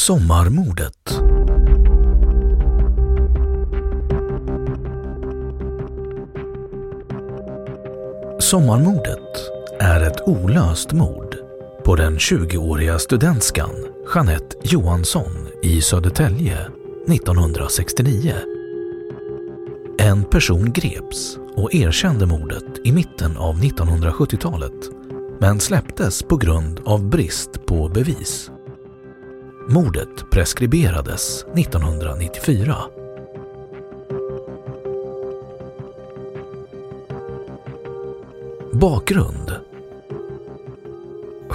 Sommarmordet Sommarmordet är ett olöst mord på den 20-åriga studentskan Jeanette Johansson i Södertälje 1969. En person greps och erkände mordet i mitten av 1970-talet men släpptes på grund av brist på bevis. Mordet preskriberades 1994. Bakgrund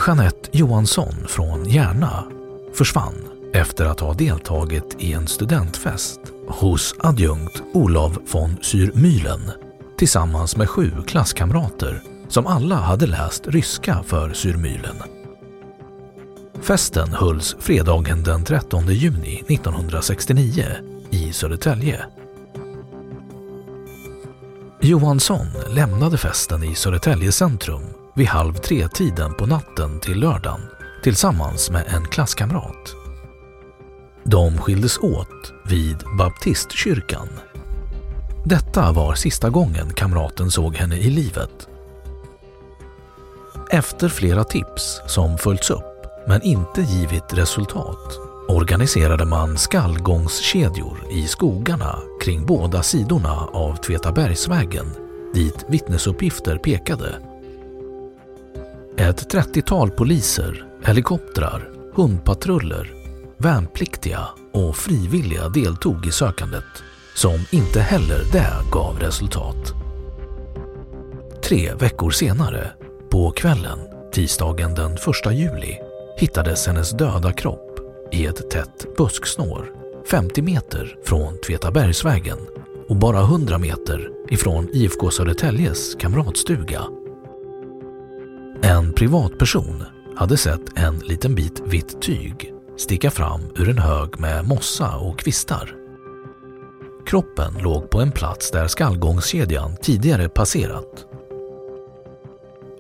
Jeanette Johansson från Järna försvann efter att ha deltagit i en studentfest hos adjunkt Olav von Syrmylen tillsammans med sju klasskamrater som alla hade läst ryska för Syrmylen. Festen hölls fredagen den 13 juni 1969 i Södertälje. Johansson lämnade festen i Södertälje centrum vid halv tre-tiden på natten till lördagen tillsammans med en klasskamrat. De skildes åt vid baptistkyrkan. Detta var sista gången kamraten såg henne i livet. Efter flera tips som följts upp men inte givit resultat organiserade man skallgångskedjor i skogarna kring båda sidorna av Tvetabergsvägen dit vittnesuppgifter pekade. Ett 30-tal poliser, helikoptrar, hundpatruller, värnpliktiga och frivilliga deltog i sökandet som inte heller det gav resultat. Tre veckor senare, på kvällen, tisdagen den 1 juli, hittades hennes döda kropp i ett tätt busksnår 50 meter från Tvetabergsvägen och bara 100 meter ifrån IFK Södertäljes kamratstuga. En privatperson hade sett en liten bit vitt tyg sticka fram ur en hög med mossa och kvistar. Kroppen låg på en plats där skallgångskedjan tidigare passerat.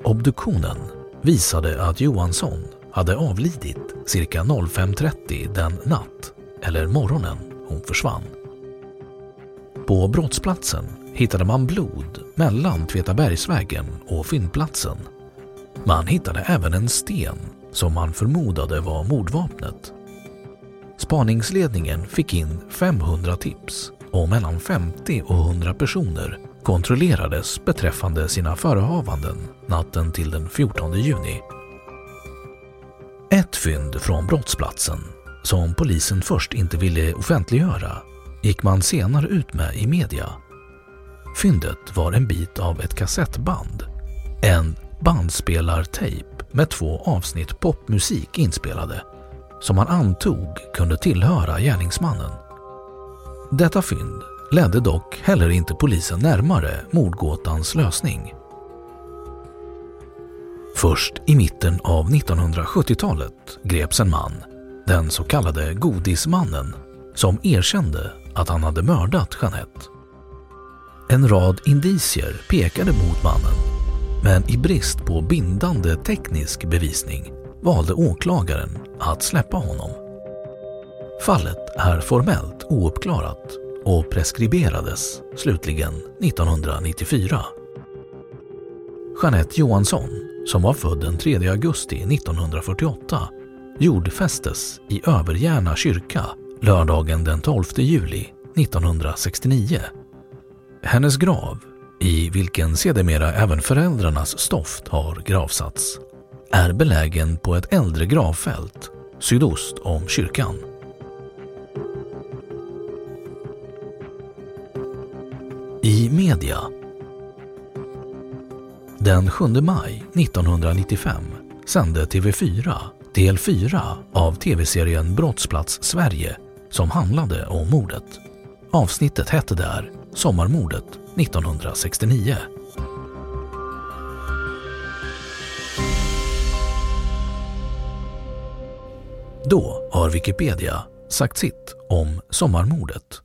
Obduktionen visade att Johansson hade avlidit cirka 05.30 den natt eller morgonen hon försvann. På brottsplatsen hittade man blod mellan Tvetabergsvägen och fyndplatsen. Man hittade även en sten som man förmodade var mordvapnet. Spaningsledningen fick in 500 tips och mellan 50 och 100 personer kontrollerades beträffande sina förehavanden natten till den 14 juni. Fynd från brottsplatsen, som polisen först inte ville offentliggöra, gick man senare ut med i media. Fyndet var en bit av ett kassettband, en bandspelartejp med två avsnitt popmusik inspelade som man antog kunde tillhöra gärningsmannen. Detta fynd ledde dock heller inte polisen närmare mordgåtans lösning. Först i mitten av 1970-talet greps en man, den så kallade Godismannen, som erkände att han hade mördat Jeanette. En rad indicier pekade mot mannen men i brist på bindande teknisk bevisning valde åklagaren att släppa honom. Fallet är formellt ouppklarat och preskriberades slutligen 1994. Jeanette Johansson, som var född den 3 augusti 1948, jordfästes i Överjärna kyrka lördagen den 12 juli 1969. Hennes grav, i vilken sedermera även föräldrarnas stoft har gravsatts, är belägen på ett äldre gravfält sydost om kyrkan. I media den 7 maj 1995 sände TV4 del 4 av tv-serien Brottsplats Sverige som handlade om mordet. Avsnittet hette där Sommarmordet 1969. Då har Wikipedia sagt sitt om sommarmordet.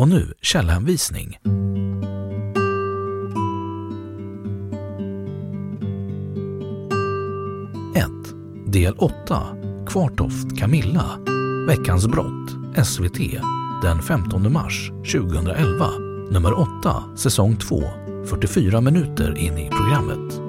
Och nu källhänvisning. Del 8 Kvartoft Camilla. Veckans brott. SVT den 15 mars 2011 Nummer 8 säsong 2 44 minuter in i programmet.